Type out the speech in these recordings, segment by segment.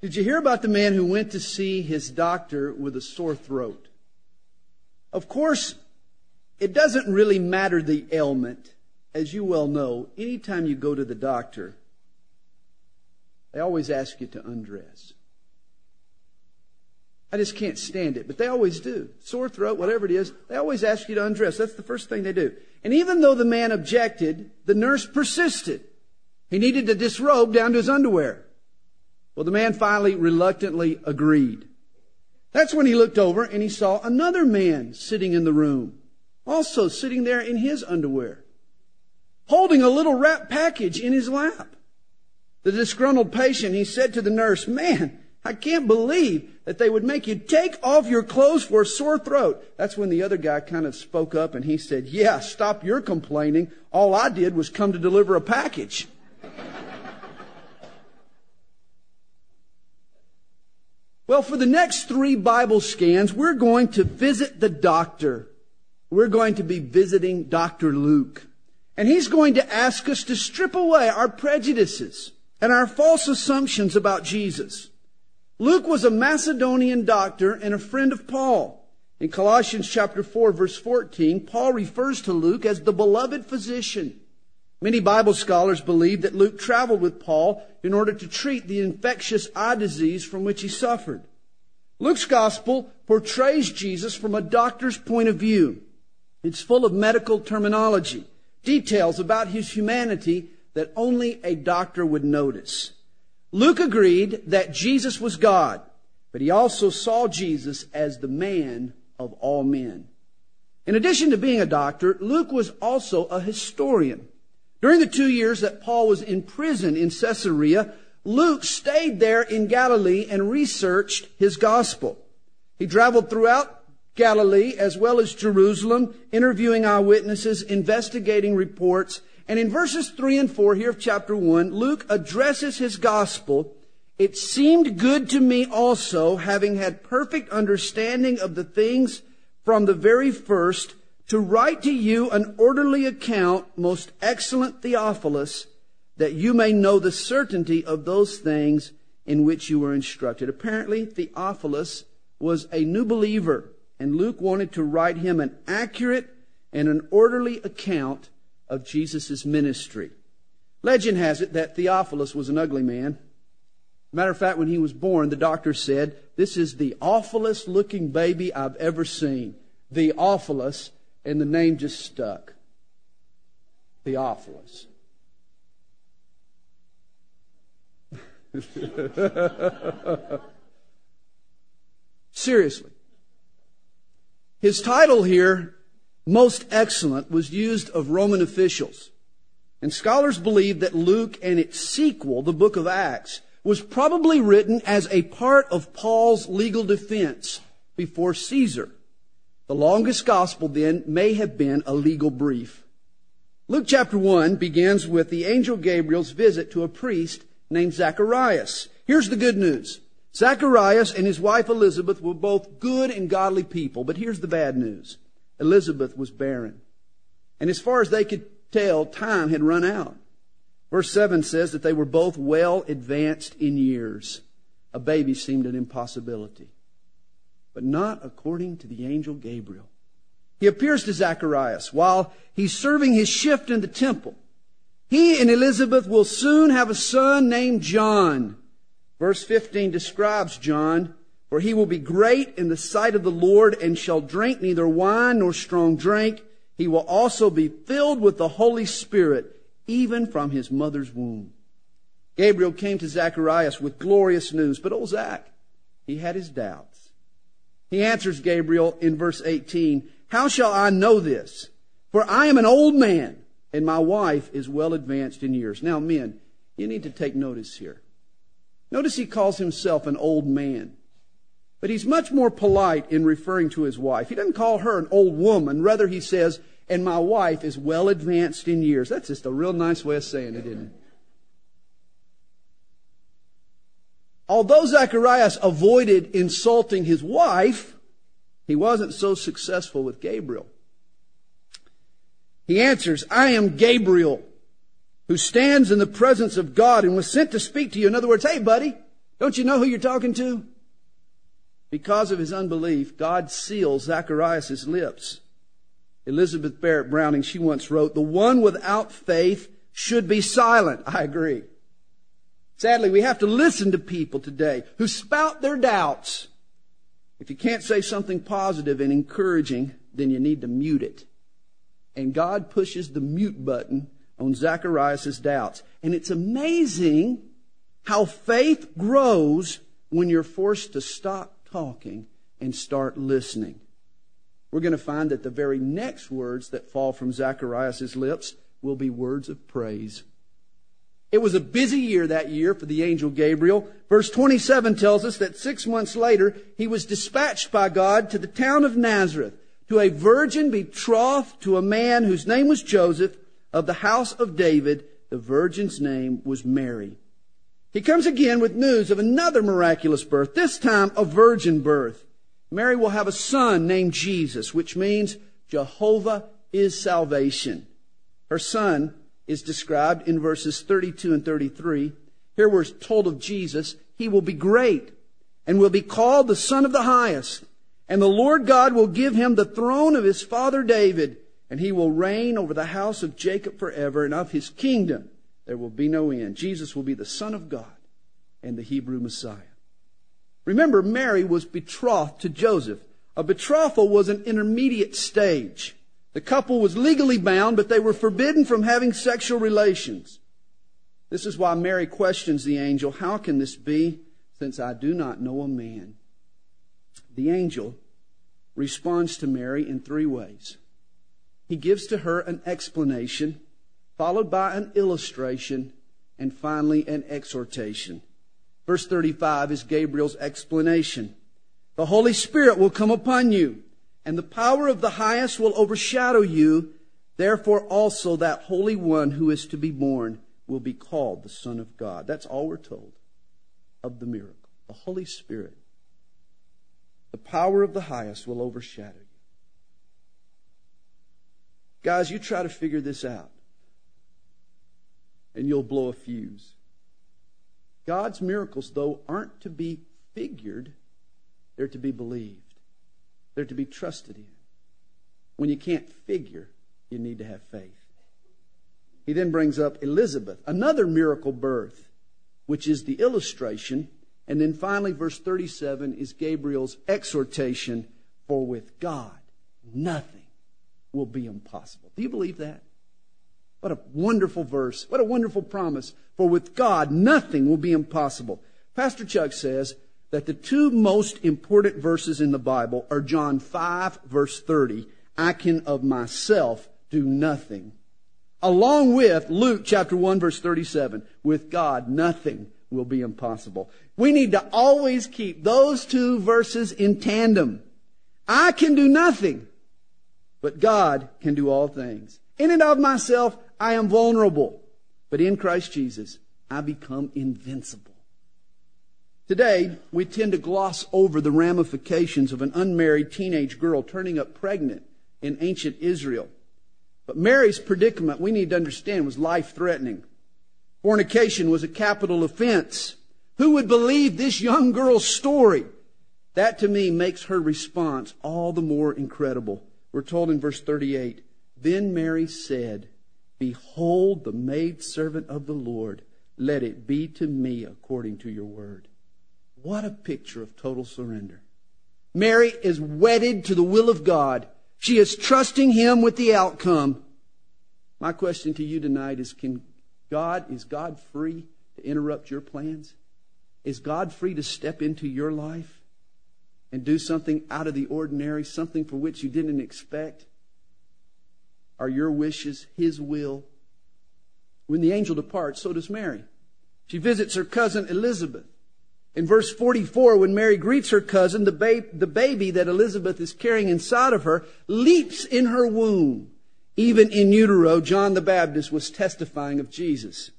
Did you hear about the man who went to see his doctor with a sore throat? Of course, it doesn't really matter the ailment. As you well know, anytime you go to the doctor, they always ask you to undress. I just can't stand it, but they always do. Sore throat, whatever it is, they always ask you to undress. That's the first thing they do. And even though the man objected, the nurse persisted. He needed to disrobe down to his underwear. Well, the man finally reluctantly agreed. That's when he looked over and he saw another man sitting in the room, also sitting there in his underwear, holding a little wrapped package in his lap. The disgruntled patient, he said to the nurse, man, I can't believe that they would make you take off your clothes for a sore throat. That's when the other guy kind of spoke up and he said, yeah, stop your complaining. All I did was come to deliver a package. Well, for the next three Bible scans, we're going to visit the doctor. We're going to be visiting Dr. Luke. And he's going to ask us to strip away our prejudices and our false assumptions about Jesus. Luke was a Macedonian doctor and a friend of Paul. In Colossians chapter 4 verse 14, Paul refers to Luke as the beloved physician. Many Bible scholars believe that Luke traveled with Paul in order to treat the infectious eye disease from which he suffered. Luke's gospel portrays Jesus from a doctor's point of view. It's full of medical terminology, details about his humanity that only a doctor would notice. Luke agreed that Jesus was God, but he also saw Jesus as the man of all men. In addition to being a doctor, Luke was also a historian. During the two years that Paul was in prison in Caesarea, Luke stayed there in Galilee and researched his gospel. He traveled throughout Galilee as well as Jerusalem, interviewing eyewitnesses, investigating reports. And in verses 3 and 4 here of chapter 1, Luke addresses his gospel. It seemed good to me also, having had perfect understanding of the things from the very first, to write to you an orderly account, most excellent Theophilus, that you may know the certainty of those things in which you were instructed. Apparently, Theophilus was a new believer, and Luke wanted to write him an accurate and an orderly account of Jesus' ministry. Legend has it that Theophilus was an ugly man. Matter of fact, when he was born, the doctor said, This is the awfulest looking baby I've ever seen. Theophilus and the name just stuck. Theophilus. Seriously. His title here, Most Excellent, was used of Roman officials. And scholars believe that Luke and its sequel, the book of Acts, was probably written as a part of Paul's legal defense before Caesar. The longest gospel then may have been a legal brief. Luke chapter 1 begins with the angel Gabriel's visit to a priest named Zacharias. Here's the good news. Zacharias and his wife Elizabeth were both good and godly people, but here's the bad news. Elizabeth was barren. And as far as they could tell, time had run out. Verse 7 says that they were both well advanced in years. A baby seemed an impossibility but not according to the angel Gabriel. He appears to Zacharias while he's serving his shift in the temple. He and Elizabeth will soon have a son named John. Verse 15 describes John, for he will be great in the sight of the Lord and shall drink neither wine nor strong drink. He will also be filled with the Holy Spirit, even from his mother's womb. Gabriel came to Zacharias with glorious news, but old Zach, he had his doubts. He answers Gabriel in verse 18, How shall I know this? For I am an old man, and my wife is well advanced in years. Now, men, you need to take notice here. Notice he calls himself an old man. But he's much more polite in referring to his wife. He doesn't call her an old woman. Rather, he says, and my wife is well advanced in years. That's just a real nice way of saying it, isn't it? Although Zacharias avoided insulting his wife, he wasn't so successful with Gabriel. He answers, I am Gabriel, who stands in the presence of God and was sent to speak to you. In other words, hey buddy, Don't you know who you're talking to? Because of his unbelief, God seals Zacharias' lips. Elizabeth Barrett Browning, she once wrote, The one without faith should be silent. I agree. Sadly, we have to listen to people today who spout their doubts. If you can't say something positive and encouraging, then you need to mute it. And God pushes the mute button on Zacharias' doubts. And it's amazing how faith grows when you're forced to stop talking and start listening. We're going to find that the very next words that fall from Zacharias' lips will be words of praise. It was a busy year that year for the angel Gabriel. Verse 27 tells us that six months later, he was dispatched by God to the town of Nazareth, to a virgin betrothed to a man whose name was Joseph of the house of David. The virgin's name was Mary. He comes again with news of another miraculous birth, this time a virgin birth. Mary will have a son named Jesus, which means Jehovah is salvation. Her son is described in verses 32 and 33. Here we're told of Jesus, he will be great and will be called the Son of the Highest. And the Lord God will give him the throne of his father David, and he will reign over the house of Jacob forever, and of his kingdom there will be no end. Jesus will be the Son of God and the Hebrew Messiah. Remember, Mary was betrothed to Joseph. A betrothal was an intermediate stage. The couple was legally bound, but they were forbidden from having sexual relations. This is why Mary questions the angel, How can this be, since I do not know a man? The angel responds to Mary in three ways. He gives to her an explanation, followed by an illustration, and finally an exhortation. Verse 35 is Gabriel's explanation. The Holy Spirit will come upon you and the power of the highest will overshadow you. Therefore, also that Holy One who is to be born will be called the Son of God. That's all we're told of the miracle. The Holy Spirit. The power of the highest will overshadow you. Guys, you try to figure this out, and you'll blow a fuse. God's miracles, though, aren't to be figured, they're to be believed. They're to be trusted in. When you can't figure, you need to have faith. He then brings up Elizabeth, another miracle birth, which is the illustration. And then finally, verse 37 is Gabriel's exhortation for with God, nothing will be impossible. Do you believe that? What a wonderful verse. What a wonderful promise. For with God, nothing will be impossible. Pastor Chuck says, that the two most important verses in the Bible are John 5 verse 30, I can of myself do nothing. Along with Luke chapter 1 verse 37, with God nothing will be impossible. We need to always keep those two verses in tandem. I can do nothing, but God can do all things. In and of myself, I am vulnerable, but in Christ Jesus, I become invincible. Today, we tend to gloss over the ramifications of an unmarried teenage girl turning up pregnant in ancient Israel. But Mary's predicament, we need to understand, was life threatening. Fornication was a capital offense. Who would believe this young girl's story? That to me makes her response all the more incredible. We're told in verse 38 Then Mary said, Behold the maidservant of the Lord, let it be to me according to your word. What a picture of total surrender. Mary is wedded to the will of God. She is trusting Him with the outcome. My question to you tonight is can God, is God free to interrupt your plans? Is God free to step into your life and do something out of the ordinary, something for which you didn't expect? Are your wishes His will? When the angel departs, so does Mary. She visits her cousin Elizabeth. In verse 44, when Mary greets her cousin, the, ba- the baby that Elizabeth is carrying inside of her leaps in her womb. Even in utero, John the Baptist was testifying of Jesus.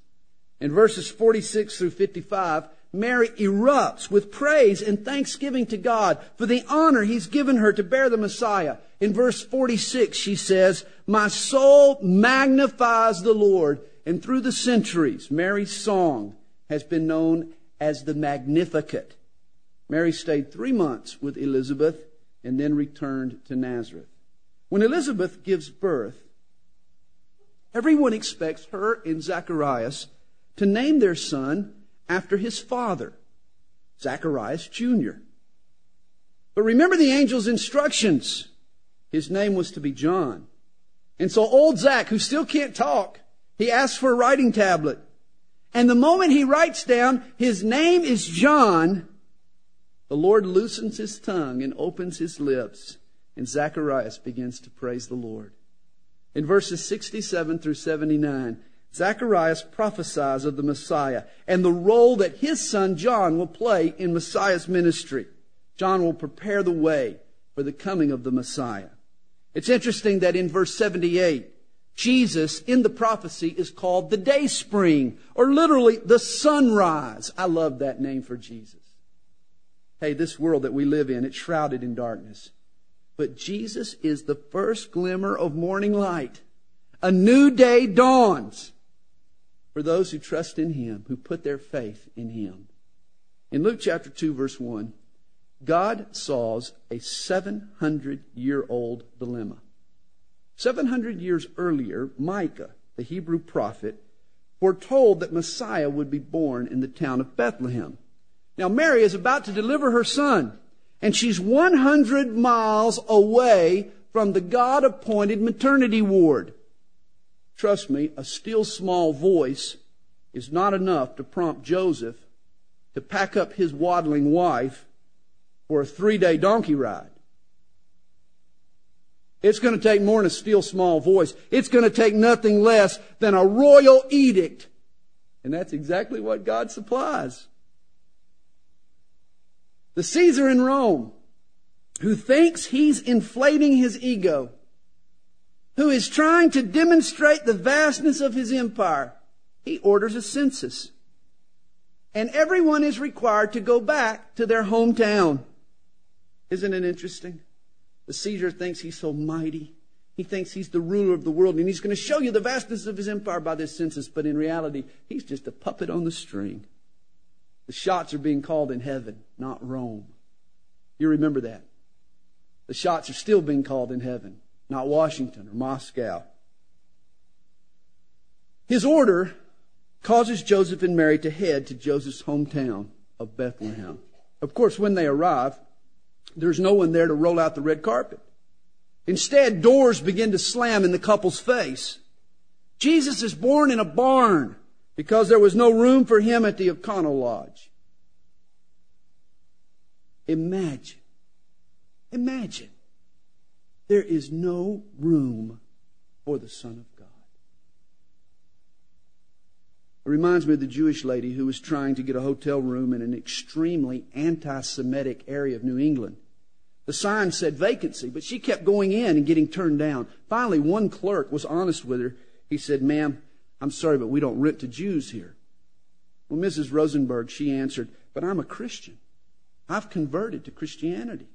In verses 46 through 55, Mary erupts with praise and thanksgiving to God for the honor he's given her to bear the Messiah. In verse 46, she says, My soul magnifies the Lord. And through the centuries, Mary's song has been known as the Magnificat. Mary stayed three months with Elizabeth and then returned to Nazareth. When Elizabeth gives birth, everyone expects her and Zacharias to name their son after his father, Zacharias Jr. But remember the angel's instructions. His name was to be John. And so old Zach, who still can't talk, he asks for a writing tablet. And the moment he writes down, his name is John, the Lord loosens his tongue and opens his lips, and Zacharias begins to praise the Lord. In verses 67 through 79, Zacharias prophesies of the Messiah and the role that his son John will play in Messiah's ministry. John will prepare the way for the coming of the Messiah. It's interesting that in verse 78, Jesus in the prophecy is called the day spring, or literally the sunrise. I love that name for Jesus. Hey, this world that we live in, it's shrouded in darkness. But Jesus is the first glimmer of morning light. A new day dawns for those who trust in Him, who put their faith in Him. In Luke chapter 2, verse 1, God solves a 700 year old dilemma. 700 years earlier, Micah, the Hebrew prophet, foretold that Messiah would be born in the town of Bethlehem. Now, Mary is about to deliver her son, and she's 100 miles away from the God appointed maternity ward. Trust me, a still small voice is not enough to prompt Joseph to pack up his waddling wife for a three day donkey ride. It's going to take more than a still small voice. It's going to take nothing less than a royal edict. And that's exactly what God supplies. The Caesar in Rome, who thinks he's inflating his ego, who is trying to demonstrate the vastness of his empire, he orders a census. And everyone is required to go back to their hometown. Isn't it interesting? The Caesar thinks he's so mighty. He thinks he's the ruler of the world and he's going to show you the vastness of his empire by this census, but in reality, he's just a puppet on the string. The shots are being called in heaven, not Rome. You remember that. The shots are still being called in heaven, not Washington or Moscow. His order causes Joseph and Mary to head to Joseph's hometown of Bethlehem. Of course, when they arrive, there's no one there to roll out the red carpet. Instead, doors begin to slam in the couple's face. Jesus is born in a barn because there was no room for him at the Econo Lodge. Imagine, imagine, there is no room for the Son of God. It reminds me of the Jewish lady who was trying to get a hotel room in an extremely anti Semitic area of New England. The sign said vacancy, but she kept going in and getting turned down. Finally, one clerk was honest with her. He said, Ma'am, I'm sorry, but we don't rent to Jews here. Well, Mrs. Rosenberg, she answered, But I'm a Christian. I've converted to Christianity.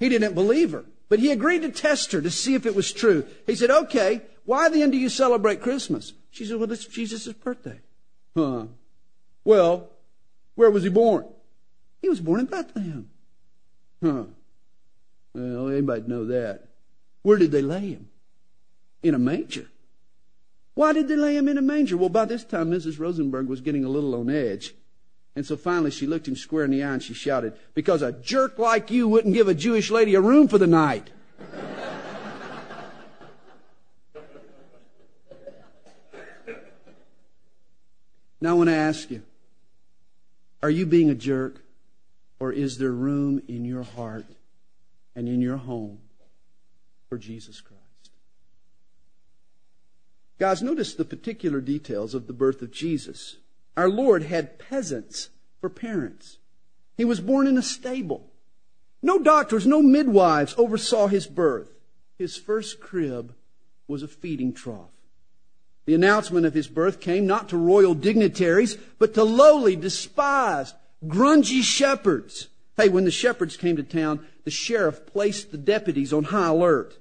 He didn't believe her, but he agreed to test her to see if it was true. He said, Okay, why then do you celebrate Christmas? She said, Well, it's Jesus' birthday. Huh. Well, where was he born? He was born in Bethlehem. Huh. Well, anybody know that. Where did they lay him? In a manger. Why did they lay him in a manger? Well, by this time, Mrs. Rosenberg was getting a little on edge. And so finally she looked him square in the eye and she shouted, Because a jerk like you wouldn't give a Jewish lady a room for the night. Now I want to ask you, are you being a jerk? Or is there room in your heart and in your home for Jesus Christ? Guys, notice the particular details of the birth of Jesus. Our Lord had peasants for parents. He was born in a stable. No doctors, no midwives oversaw his birth. His first crib was a feeding trough. The announcement of his birth came not to royal dignitaries, but to lowly, despised, grungy shepherds. Hey, when the shepherds came to town, the sheriff placed the deputies on high alert.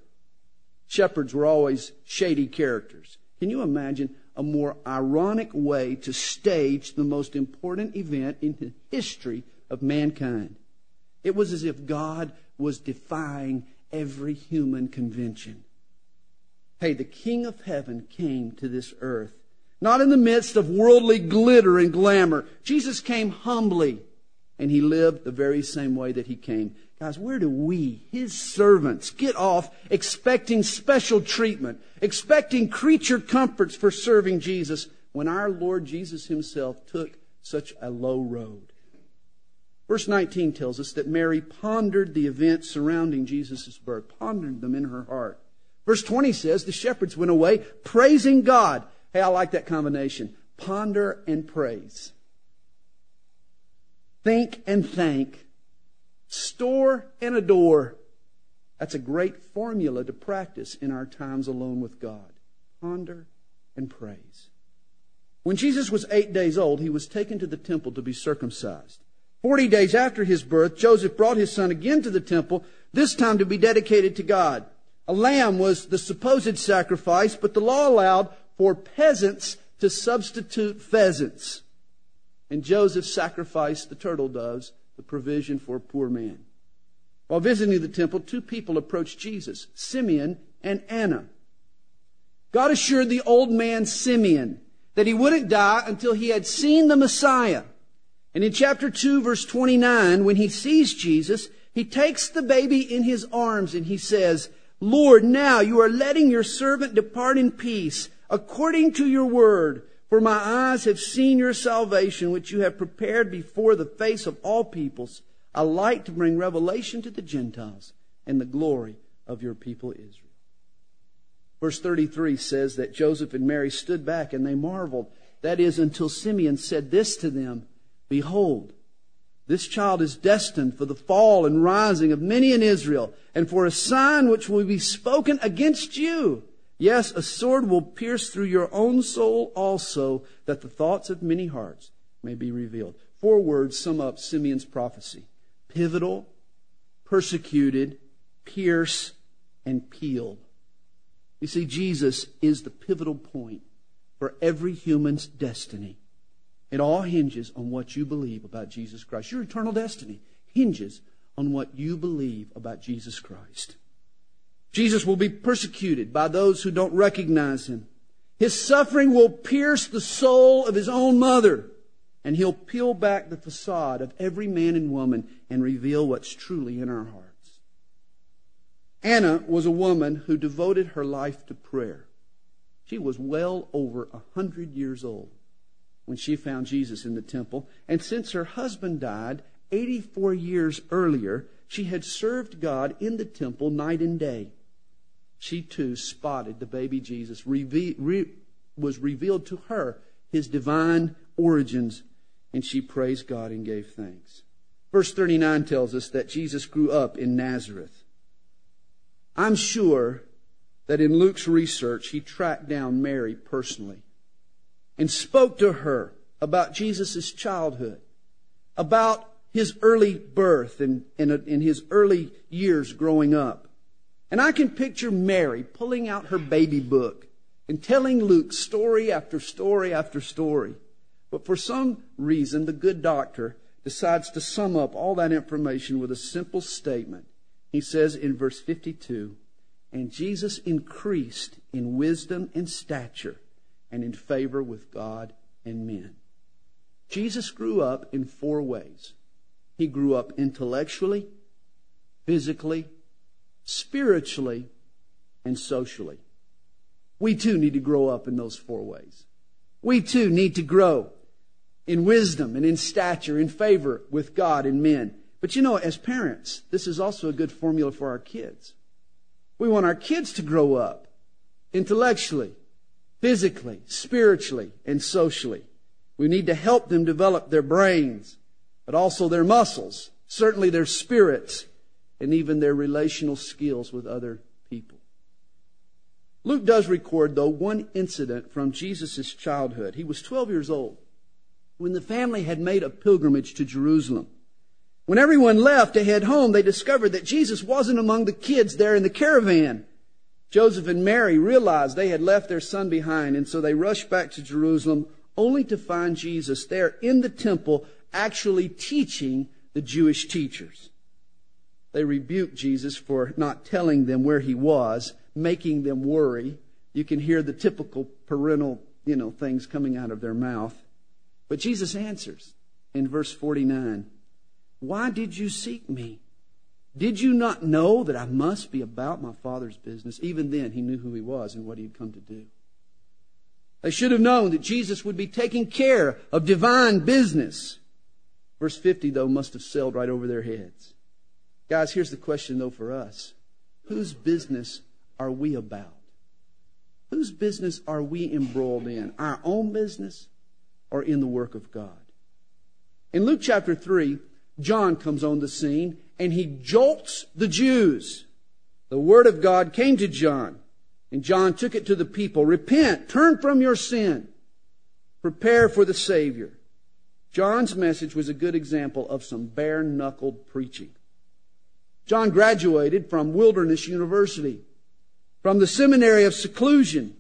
Shepherds were always shady characters. Can you imagine a more ironic way to stage the most important event in the history of mankind. It was as if God was defying every human convention. Hey, the King of Heaven came to this earth, not in the midst of worldly glitter and glamour. Jesus came humbly, and he lived the very same way that he came. Guys, where do we, his servants, get off expecting special treatment, expecting creature comforts for serving Jesus when our Lord Jesus himself took such a low road? Verse 19 tells us that Mary pondered the events surrounding Jesus' birth, pondered them in her heart. Verse 20 says the shepherds went away praising God. Hey, I like that combination. Ponder and praise. Think and thank store and adore. That's a great formula to practice in our times alone with God. Ponder and praise. When Jesus was eight days old, he was taken to the temple to be circumcised. Forty days after his birth, Joseph brought his son again to the temple, this time to be dedicated to God. A lamb was the supposed sacrifice, but the law allowed for peasants to substitute pheasants. And Joseph sacrificed the turtle doves the provision for a poor man. While visiting the temple, two people approached Jesus, Simeon and Anna. God assured the old man Simeon that he wouldn't die until he had seen the Messiah. And in chapter 2 verse 29, when he sees Jesus, he takes the baby in his arms and he says, Lord, now you are letting your servant depart in peace according to your word. For my eyes have seen your salvation, which you have prepared before the face of all peoples, a light to bring revelation to the Gentiles and the glory of your people Israel. Verse 33 says that Joseph and Mary stood back and they marveled. That is, until Simeon said this to them Behold, this child is destined for the fall and rising of many in Israel, and for a sign which will be spoken against you. Yes, a sword will pierce through your own soul also, that the thoughts of many hearts may be revealed. Four words sum up Simeon's prophecy pivotal, persecuted, pierce, and peeled. You see, Jesus is the pivotal point for every human's destiny. It all hinges on what you believe about Jesus Christ. Your eternal destiny hinges on what you believe about Jesus Christ. Jesus will be persecuted by those who don't recognize him. His suffering will pierce the soul of his own mother, and he'll peel back the facade of every man and woman and reveal what's truly in our hearts. Anna was a woman who devoted her life to prayer. She was well over a hundred years old when she found Jesus in the temple, and since her husband died 84 years earlier, she had served God in the temple night and day she too spotted the baby Jesus, reve- re- was revealed to her his divine origins, and she praised God and gave thanks. Verse 39 tells us that Jesus grew up in Nazareth. I'm sure that in Luke's research, he tracked down Mary personally and spoke to her about Jesus' childhood, about his early birth and, and, his early years growing up. And I can picture Mary pulling out her baby book and telling Luke story after story after story. But for some reason, the good doctor decides to sum up all that information with a simple statement. He says in verse 52, and Jesus increased in wisdom and stature and in favor with God and men. Jesus grew up in four ways. He grew up intellectually, physically, spiritually, and socially. We too need to grow up in those four ways. We too need to grow in wisdom and in stature, in favor with God and men. But you know, as parents, this is also a good formula for our kids. We want our kids to grow up intellectually, physically, spiritually, and socially. We need to help them develop their brains, but also their muscles, certainly their spirits, and even their relational skills with other people. Luke does record, though, one incident from Jesus' childhood. He was 12 years old when the family had made a pilgrimage to Jerusalem. When everyone left to head home, they discovered that Jesus wasn't among the kids there in the caravan. Joseph and Mary realized they had left their son behind, and so they rushed back to Jerusalem only to find Jesus there in the temple actually teaching the Jewish teachers. They rebuked Jesus for not telling them where he was, making them worry. You can hear the typical parental, you know, things coming out of their mouth. But Jesus answers in verse 49 Why did you seek me? Did you not know that I must be about my Father's business? Even then, he knew who he was and what he had come to do. They should have known that Jesus would be taking care of divine business. Verse 50, though, must have sailed right over their heads. Guys, here's the question, though, for us Whose business are we about? Whose business are we embroiled in? Our own business or in the work of God? In Luke chapter 3, John comes on the scene and he jolts the Jews. The word of God came to John, and John took it to the people. Repent, turn from your sin, prepare for the Savior. John's message was a good example of some bare knuckled preaching. John graduated from Wilderness University, from the seminary of seclusion.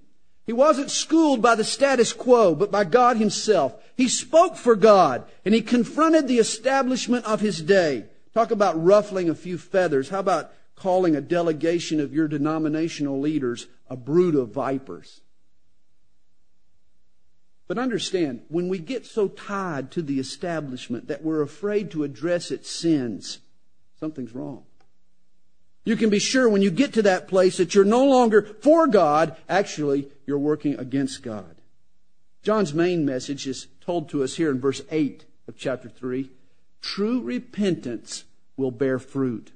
He wasn't schooled by the status quo, but by God Himself. He spoke for God, and he confronted the establishment of his day. Talk about ruffling a few feathers. How about calling a delegation of your denominational leaders a brood of vipers? But understand, when we get so tied to the establishment that we're afraid to address its sins, something's wrong. You can be sure when you get to that place that you're no longer for God, actually, you're working against God. John's main message is told to us here in verse 8 of chapter 3 true repentance will bear fruit.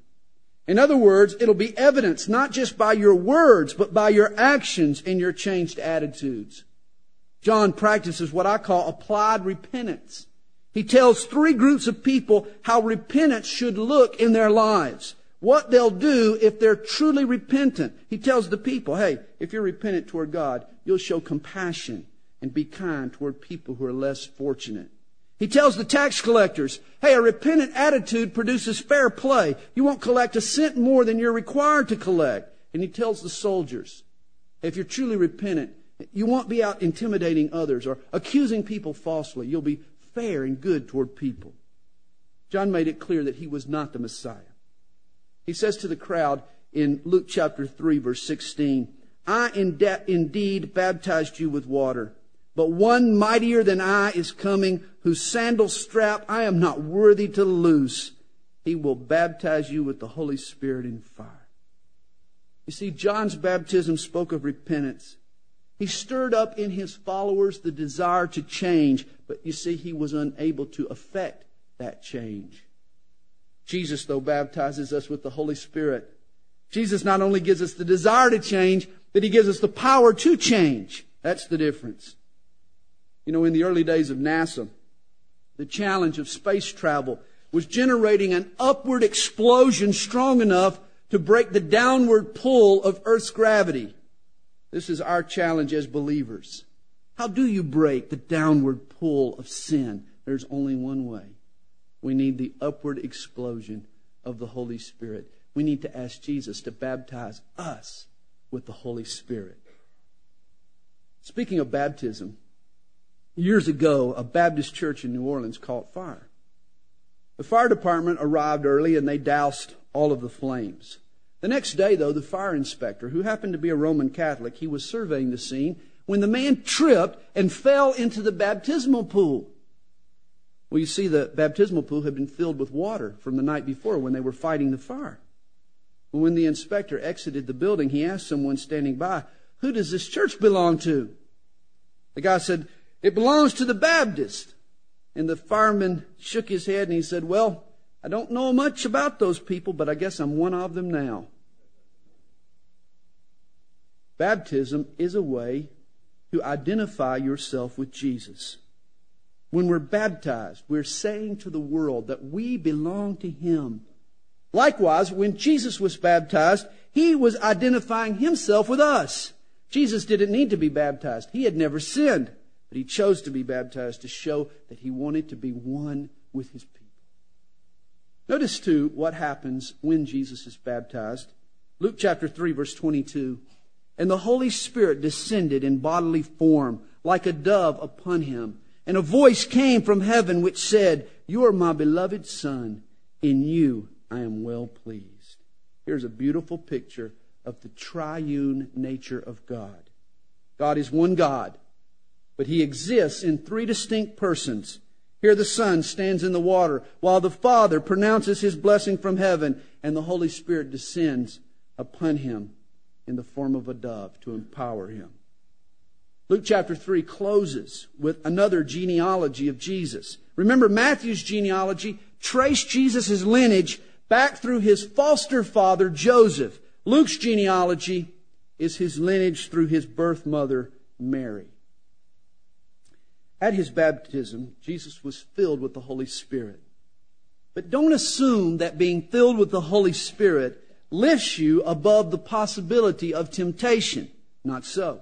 In other words, it'll be evidence not just by your words, but by your actions and your changed attitudes. John practices what I call applied repentance. He tells three groups of people how repentance should look in their lives. What they'll do if they're truly repentant. He tells the people, hey, if you're repentant toward God, you'll show compassion and be kind toward people who are less fortunate. He tells the tax collectors, hey, a repentant attitude produces fair play. You won't collect a cent more than you're required to collect. And he tells the soldiers, if you're truly repentant, you won't be out intimidating others or accusing people falsely. You'll be fair and good toward people. John made it clear that he was not the Messiah. He says to the crowd in Luke chapter 3, verse 16, I indeed baptized you with water but one mightier than I is coming, whose sandal strap I am not worthy to loose. He will baptize you with the Holy Spirit and fire. You see, John's baptism spoke of repentance. He stirred up in his followers the desire to change, but you see, he was unable to effect that change. Jesus, though, baptizes us with the Holy Spirit. Jesus not only gives us the desire to change, but he gives us the power to change. That's the difference. You know, in the early days of NASA, the challenge of space travel was generating an upward explosion strong enough to break the downward pull of Earth's gravity. This is our challenge as believers. How do you break the downward pull of sin? There's only one way. We need the upward explosion of the Holy Spirit. We need to ask Jesus to baptize us with the Holy Spirit. Speaking of baptism, Years ago, a Baptist church in New Orleans caught fire. The fire department arrived early and they doused all of the flames. The next day, though, the fire inspector, who happened to be a Roman Catholic, he was surveying the scene when the man tripped and fell into the baptismal pool. Well, you see, the baptismal pool had been filled with water from the night before when they were fighting the fire. When the inspector exited the building, he asked someone standing by, Who does this church belong to? The guy said, it belongs to the Baptist. And the fireman shook his head and he said, Well, I don't know much about those people, but I guess I'm one of them now. Baptism is a way to identify yourself with Jesus. When we're baptized, we're saying to the world that we belong to Him. Likewise, when Jesus was baptized, He was identifying Himself with us. Jesus didn't need to be baptized. He had never sinned. But he chose to be baptized to show that he wanted to be one with his people. Notice, too, what happens when Jesus is baptized. Luke chapter 3, verse 22. And the Holy Spirit descended in bodily form like a dove upon him. And a voice came from heaven which said, You are my beloved Son. In you I am well pleased. Here's a beautiful picture of the triune nature of God. God is one God, but he exists in three distinct persons. Here the Son stands in the water, while the Father pronounces his blessing from heaven, and the Holy Spirit descends upon him in the form of a dove to empower him. Luke chapter 3 closes with another genealogy of Jesus. Remember, Matthew's genealogy traced Jesus' lineage back through his foster father, Joseph. Luke's genealogy is his lineage through his birth mother, Mary. At his baptism, Jesus was filled with the Holy Spirit. But don't assume that being filled with the Holy Spirit lifts you above the possibility of temptation. Not so.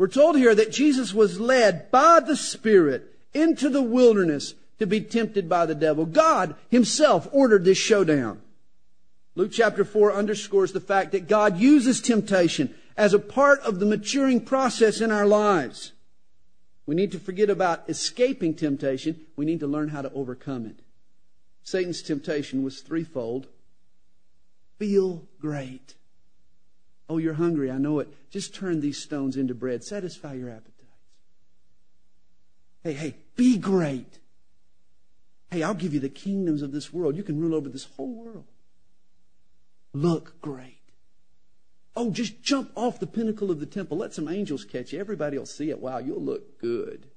We're told here that Jesus was led by the Spirit into the wilderness to be tempted by the devil. God himself ordered this showdown. Luke chapter 4 underscores the fact that God uses temptation as a part of the maturing process in our lives. We need to forget about escaping temptation. We need to learn how to overcome it. Satan's temptation was threefold. Feel great. Oh, you're hungry. I know it. Just turn these stones into bread. Satisfy your appetites. Hey, hey, be great. Hey, I'll give you the kingdoms of this world. You can rule over this whole world. Look great. Oh, just jump off the pinnacle of the temple. Let some angels catch you. Everybody will see it. Wow, you'll look good.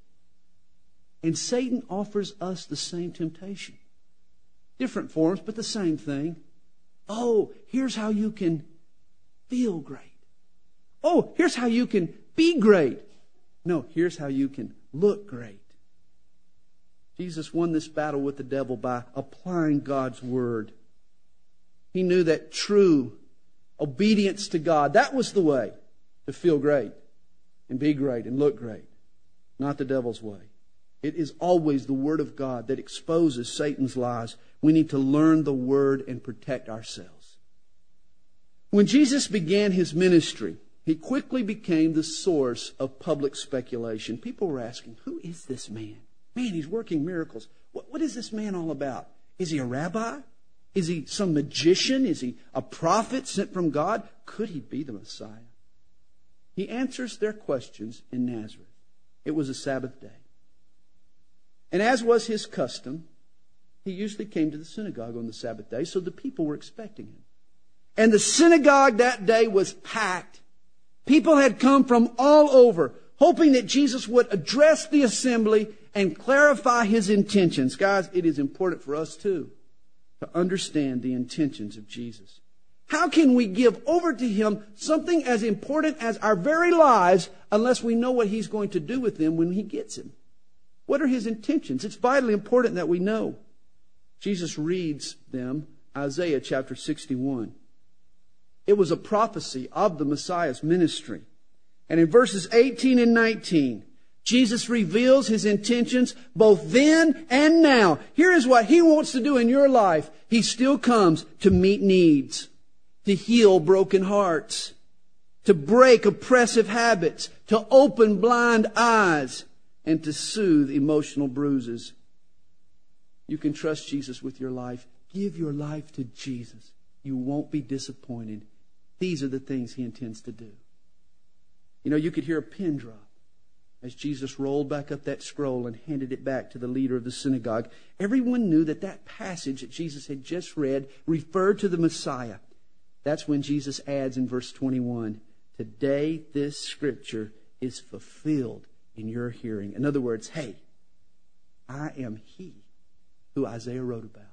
And Satan offers us the same temptation. Different forms, but the same thing. Oh, here's how you can feel great. Oh, here's how you can be great. No, here's how you can look great. Jesus won this battle with the devil by applying God's word. He knew that true obedience to God, that was the way to feel great and be great and look great, not the devil's way. It is always the Word of God that exposes Satan's lies. We need to learn the Word and protect ourselves. When Jesus began his ministry, he quickly became the source of public speculation. People were asking, Who is this man? Man, he's working miracles. What, what is this man all about? Is he a rabbi? Is he some magician? Is he a prophet sent from God? Could he be the Messiah? He answers their questions in Nazareth. It was a Sabbath day. And as was his custom, he usually came to the synagogue on the Sabbath day, so the people were expecting him. And the synagogue that day was packed. People had come from all over, hoping that Jesus would address the assembly and clarify his intentions. Guys, it is important for us too to understand the intentions of Jesus. How can we give over to him something as important as our very lives unless we know what he's going to do with them when he gets them? What are his intentions? It's vitally important that we know. Jesus reads them Isaiah chapter 61. It was a prophecy of the Messiah's ministry. And in verses 18 and 19, Jesus reveals his intentions both then and now. Here is what he wants to do in your life. He still comes to meet needs, to heal broken hearts, to break oppressive habits, to open blind eyes, and to soothe emotional bruises. You can trust Jesus with your life. Give your life to Jesus. You won't be disappointed. These are the things he intends to do. You know, you could hear a pin drop as Jesus rolled back up that scroll and handed it back to the leader of the synagogue, everyone knew that that passage that Jesus had just read referred to the Messiah. That's when Jesus adds in verse 21 Today this scripture is fulfilled in your hearing. In other words, hey, I am he who Isaiah wrote about.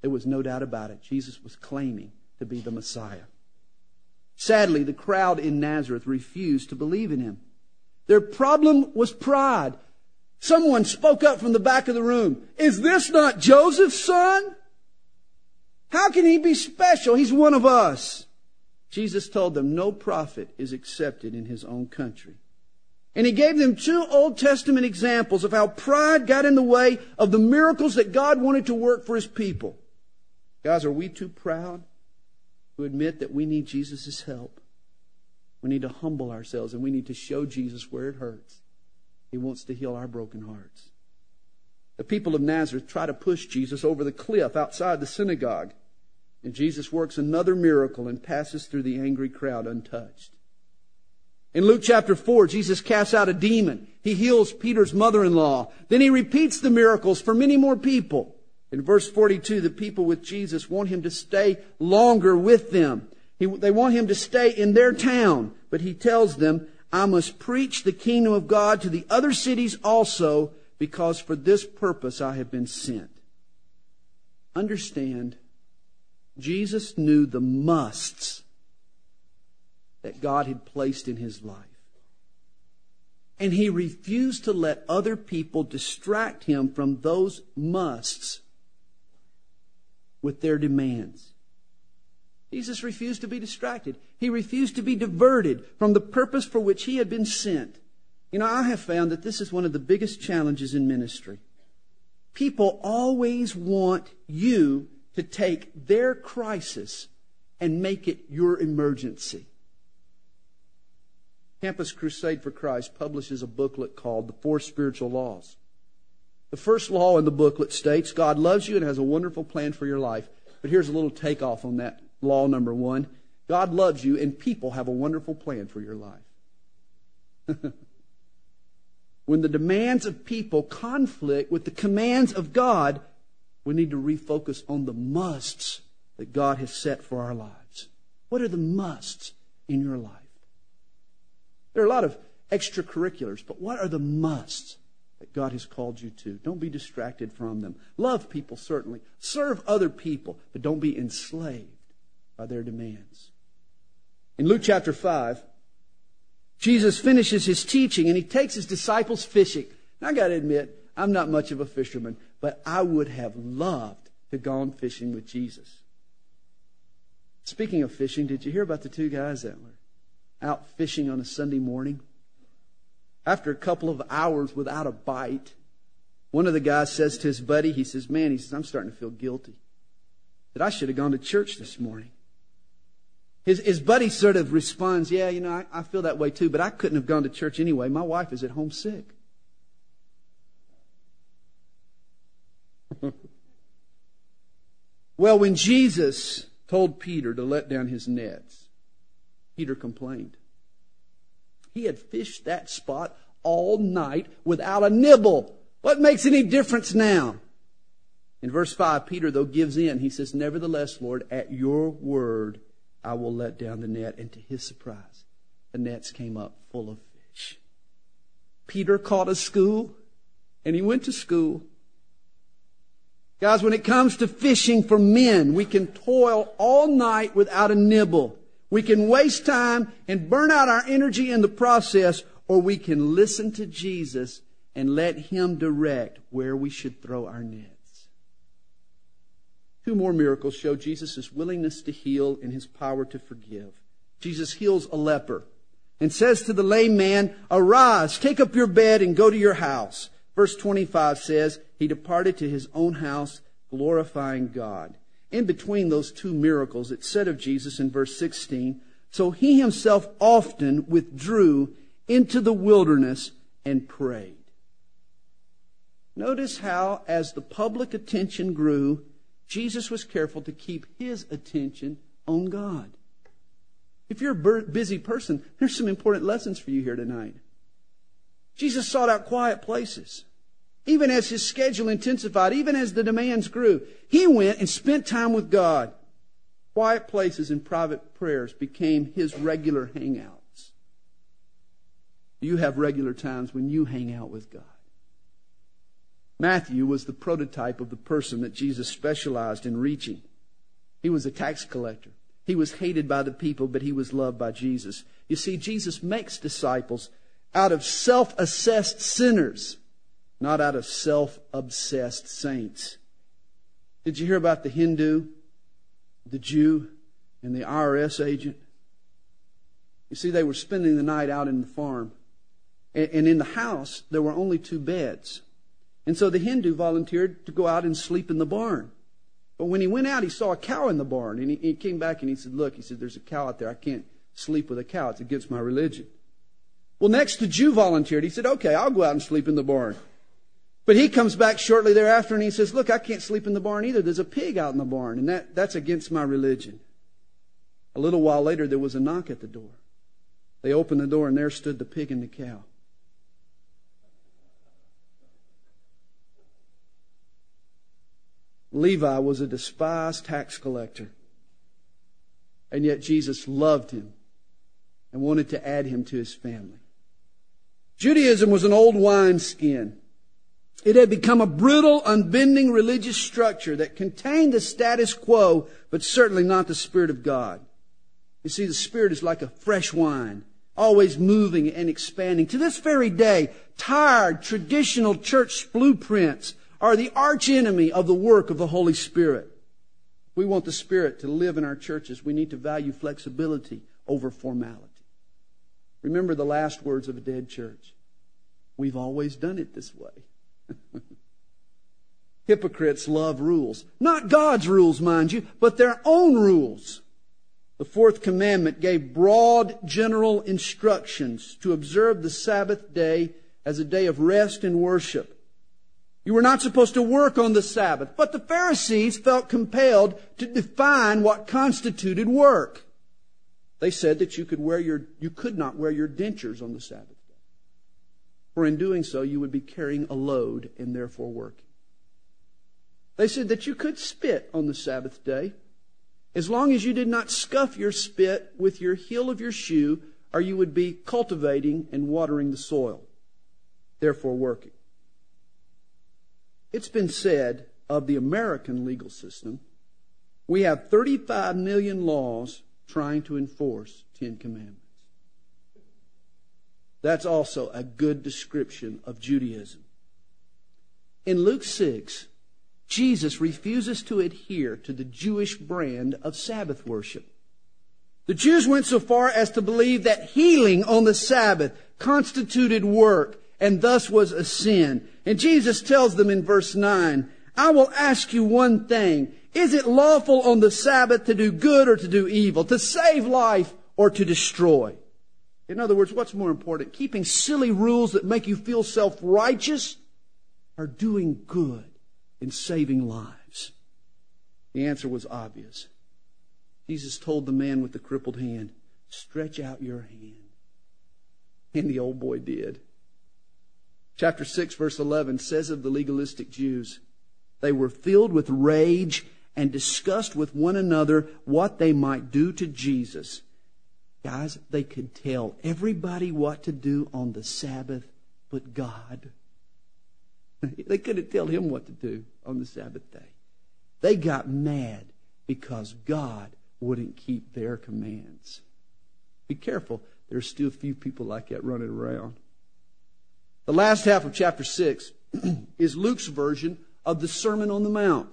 There was no doubt about it. Jesus was claiming to be the Messiah. Sadly, the crowd in Nazareth refused to believe in him. Their problem was pride. Someone spoke up from the back of the room. Is this not Joseph's son? How can he be special? He's one of us. Jesus told them no prophet is accepted in his own country. And he gave them two Old Testament examples of how pride got in the way of the miracles that God wanted to work for his people. Guys, are we too proud to admit that we need Jesus' help? We need to humble ourselves and we need to show Jesus where it hurts. He wants to heal our broken hearts. The people of Nazareth try to push Jesus over the cliff outside the synagogue. And Jesus works another miracle and passes through the angry crowd untouched. In Luke chapter 4, Jesus casts out a demon. He heals Peter's mother-in-law. Then he repeats the miracles for many more people. In verse 42, the people with Jesus want him to stay longer with them. He, they want him to stay in their town, but he tells them, I must preach the kingdom of God to the other cities also, because for this purpose I have been sent. Understand, Jesus knew the musts that God had placed in his life. And he refused to let other people distract him from those musts with their demands. Jesus refused to be distracted. He refused to be diverted from the purpose for which he had been sent. You know, I have found that this is one of the biggest challenges in ministry. People always want you to take their crisis and make it your emergency. Campus Crusade for Christ publishes a booklet called The Four Spiritual Laws. The first law in the booklet states God loves you and has a wonderful plan for your life. But here's a little takeoff on that law number one God loves you and people have a wonderful plan for your life. when the demands of people conflict with the commands of God, we need to refocus on the musts that God has set for our lives. What are the musts in your life? There are a lot of extracurriculars, but what are the musts that God has called you to? Don't be distracted from them. Love people, certainly. Serve other people, but don't be enslaved by their demands. In Luke chapter 5, Jesus finishes his teaching and he takes his disciples fishing. Now, I got to admit, I'm not much of a fisherman, but I would have loved to go on fishing with Jesus. Speaking of fishing, did you hear about the two guys that were out fishing on a Sunday morning. After a couple of hours without a bite, one of the guys says to his buddy, he says, Man, he says, I'm starting to feel guilty. That I should have gone to church this morning. His, his buddy sort of responds, Yeah, you know, I, I feel that way too, but I couldn't have gone to church anyway. My wife is at home sick. well, when Jesus told Peter to let down his nets, Peter complained. He had fished that spot all night without a nibble. What makes any difference now? In verse 5, Peter, though, gives in. He says, Nevertheless, Lord, at your word, I will let down the net. And to his surprise, the nets came up full of fish. Peter caught a school, and he went to school. Guys, when it comes to fishing for men, we can toil all night without a nibble. We can waste time and burn out our energy in the process, or we can listen to Jesus and let Him direct where we should throw our nets. Two more miracles show Jesus' willingness to heal and His power to forgive. Jesus heals a leper and says to the lame man, Arise, take up your bed and go to your house. Verse 25 says, He departed to his own house, glorifying God in between those two miracles, it said of Jesus in verse 16, So he himself often withdrew into the wilderness and prayed. Notice how, as the public attention grew, Jesus was careful to keep his attention on God. If you're a busy person, there's some important lessons for you here tonight. Jesus sought out quiet places. Even as his schedule intensified, even as the demands grew, he went and spent time with God. Quiet places and private prayers became his regular hangouts. You have regular times when you hang out with God. Matthew was the prototype of the person that Jesus specialized in reaching. He was a tax collector. He was hated by the people, but he was loved by Jesus. You see, Jesus makes disciples out of self assessed sinners not out of self obsessed saints. Did you hear about the Hindu, the Jew, and the IRS agent? You see, they were spending the night out in the farm. And in the house, there were only two beds. And so the Hindu volunteered to go out and sleep in the barn. But when he went out, he saw a cow in the barn. And he, came back and he said, Look, he said, there's a cow out there. I can't sleep with a cow. It's against my religion. Well, next the Jew volunteered. He said, okay, I'll go out and sleep in the barn. But he comes back shortly thereafter and he says, look, I can't sleep in the barn either. There's a pig out in the barn and that, that's against my religion. A little while later, there was a knock at the door. They opened the door and there stood the pig and the cow. Levi was a despised tax collector. And yet Jesus loved him and wanted to add him to his family. Judaism was an old wineskin. It had become a brittle, unbending religious structure that contained the status quo, but certainly not the Spirit of God. You see, the Spirit is like a fresh wine, always moving and expanding. To this very day, tired, traditional church blueprints are the archenemy of the work of the Holy Spirit. We want the Spirit to live in our churches. We need to value flexibility over formality. Remember the last words of a dead church. We've always done it this way. Hypocrites love rules. Not God's rules, mind you, but their own rules. The fourth commandment gave broad general instructions to observe the Sabbath day as a day of rest and worship. You were not supposed to work on the Sabbath, but the Pharisees felt compelled to define what constituted work. They said that you could wear your, you could not wear your dentures on the Sabbath. For in doing so, you would be carrying a load and therefore working. They said that you could spit on the Sabbath day as long as you did not scuff your spit with your heel of your shoe, or you would be cultivating and watering the soil, therefore working. It's been said of the American legal system, we have 35 million laws trying to enforce 10 commandments. That's also a good description of Judaism. In Luke 6, Jesus refuses to adhere to the Jewish brand of Sabbath worship. The Jews went so far as to believe that healing on the Sabbath constituted work and thus was a sin. And Jesus tells them in verse 9, I will ask you one thing. Is it lawful on the Sabbath to do good or to do evil, to save life or to destroy? In other words, what's more important? Keeping silly rules that make you feel self-righteous or doing good in saving lives? The answer was obvious. Jesus told the man with the crippled hand, stretch out your hand. And the old boy did. Chapter 6 verse 11 says of the legalistic Jews, they were filled with rage and discussed with one another what they might do to Jesus. Guys, they could tell everybody what to do on the Sabbath but God. they couldn't tell him what to do on the Sabbath day. They got mad because God wouldn't keep their commands. Be careful. There's still a few people like that running around. The last half of chapter 6 is Luke's version of the Sermon on the Mount.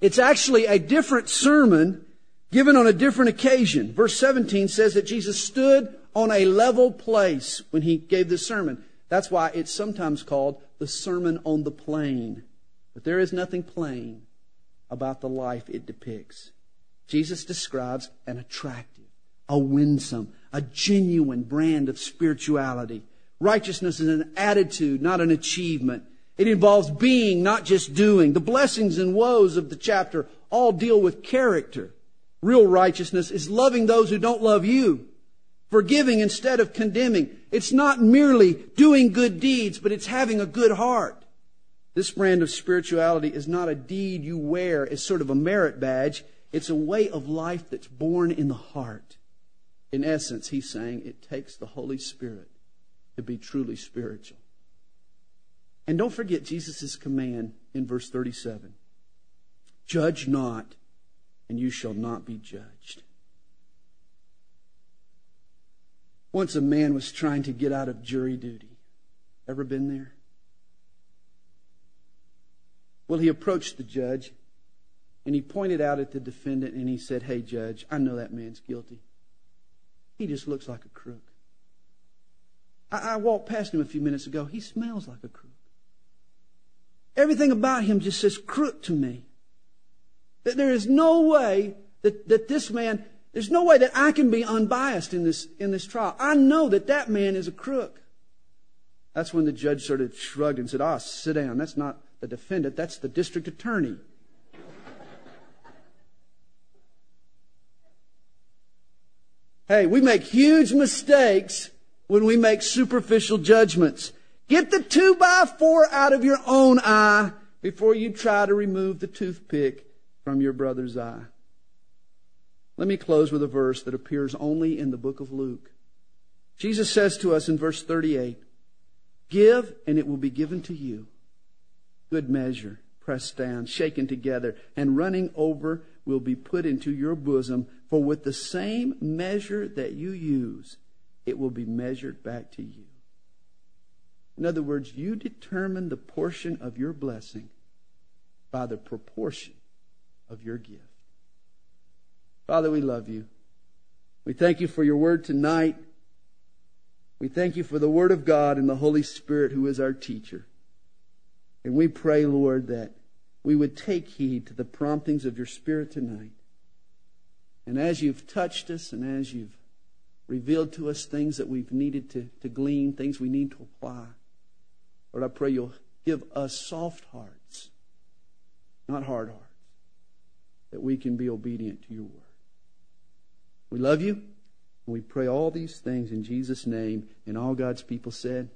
It's actually a different sermon given on a different occasion. Verse 17 says that Jesus stood on a level place when he gave this sermon. That's why it's sometimes called the Sermon on the Plain. But there is nothing plain about the life it depicts. Jesus describes an attractive, a winsome, a genuine brand of spirituality Righteousness is an attitude, not an achievement. It involves being, not just doing. The blessings and woes of the chapter all deal with character. Real righteousness is loving those who don't love you, forgiving instead of condemning. It's not merely doing good deeds, but it's having a good heart. This brand of spirituality is not a deed you wear as sort of a merit badge. It's a way of life that's born in the heart. In essence, he's saying it takes the Holy Spirit to be truly spiritual. And don't forget Jesus' command in verse 37 Judge not, and you shall not be judged. Once a man was trying to get out of jury duty. Ever been there? Well, he approached the judge and he pointed out at the defendant and he said, Hey, judge, I know that man's guilty. He just looks like a crook. I, I walked past him a few minutes ago. He smells like a crook. Everything about him just says crook to me. That there is no way that, that this man There's no way that I can be unbiased in this, in this trial. I know that that man is a crook. That's when the judge sort of shrugged and said, Ah, sit down. That's not the defendant, that's the district attorney. hey, we make huge mistakes when we make superficial judgments. Get the two by four out of your own eye before you try to remove the toothpick from your brother's eye. Let me close with a verse that appears only in the book of Luke. Jesus says to us in verse 38, Give and it will be given to you. Good measure, pressed down, shaken together, and running over will be put into your bosom. For with the same measure that you use, it will be measured back to you. In other words, you determine the portion of your blessing by the proportion of your gift. Father, we love you. We thank you for your word tonight. We thank you for the word of God and the Holy Spirit who is our teacher. And we pray, Lord, that we would take heed to the promptings of your Spirit tonight. And as you've touched us and as you've revealed to us things that we've needed to, to glean, things we need to apply, Lord, I pray you'll give us soft hearts, not hard hearts, that we can be obedient to your word. We love you, and we pray all these things in Jesus' name, and all God's people said,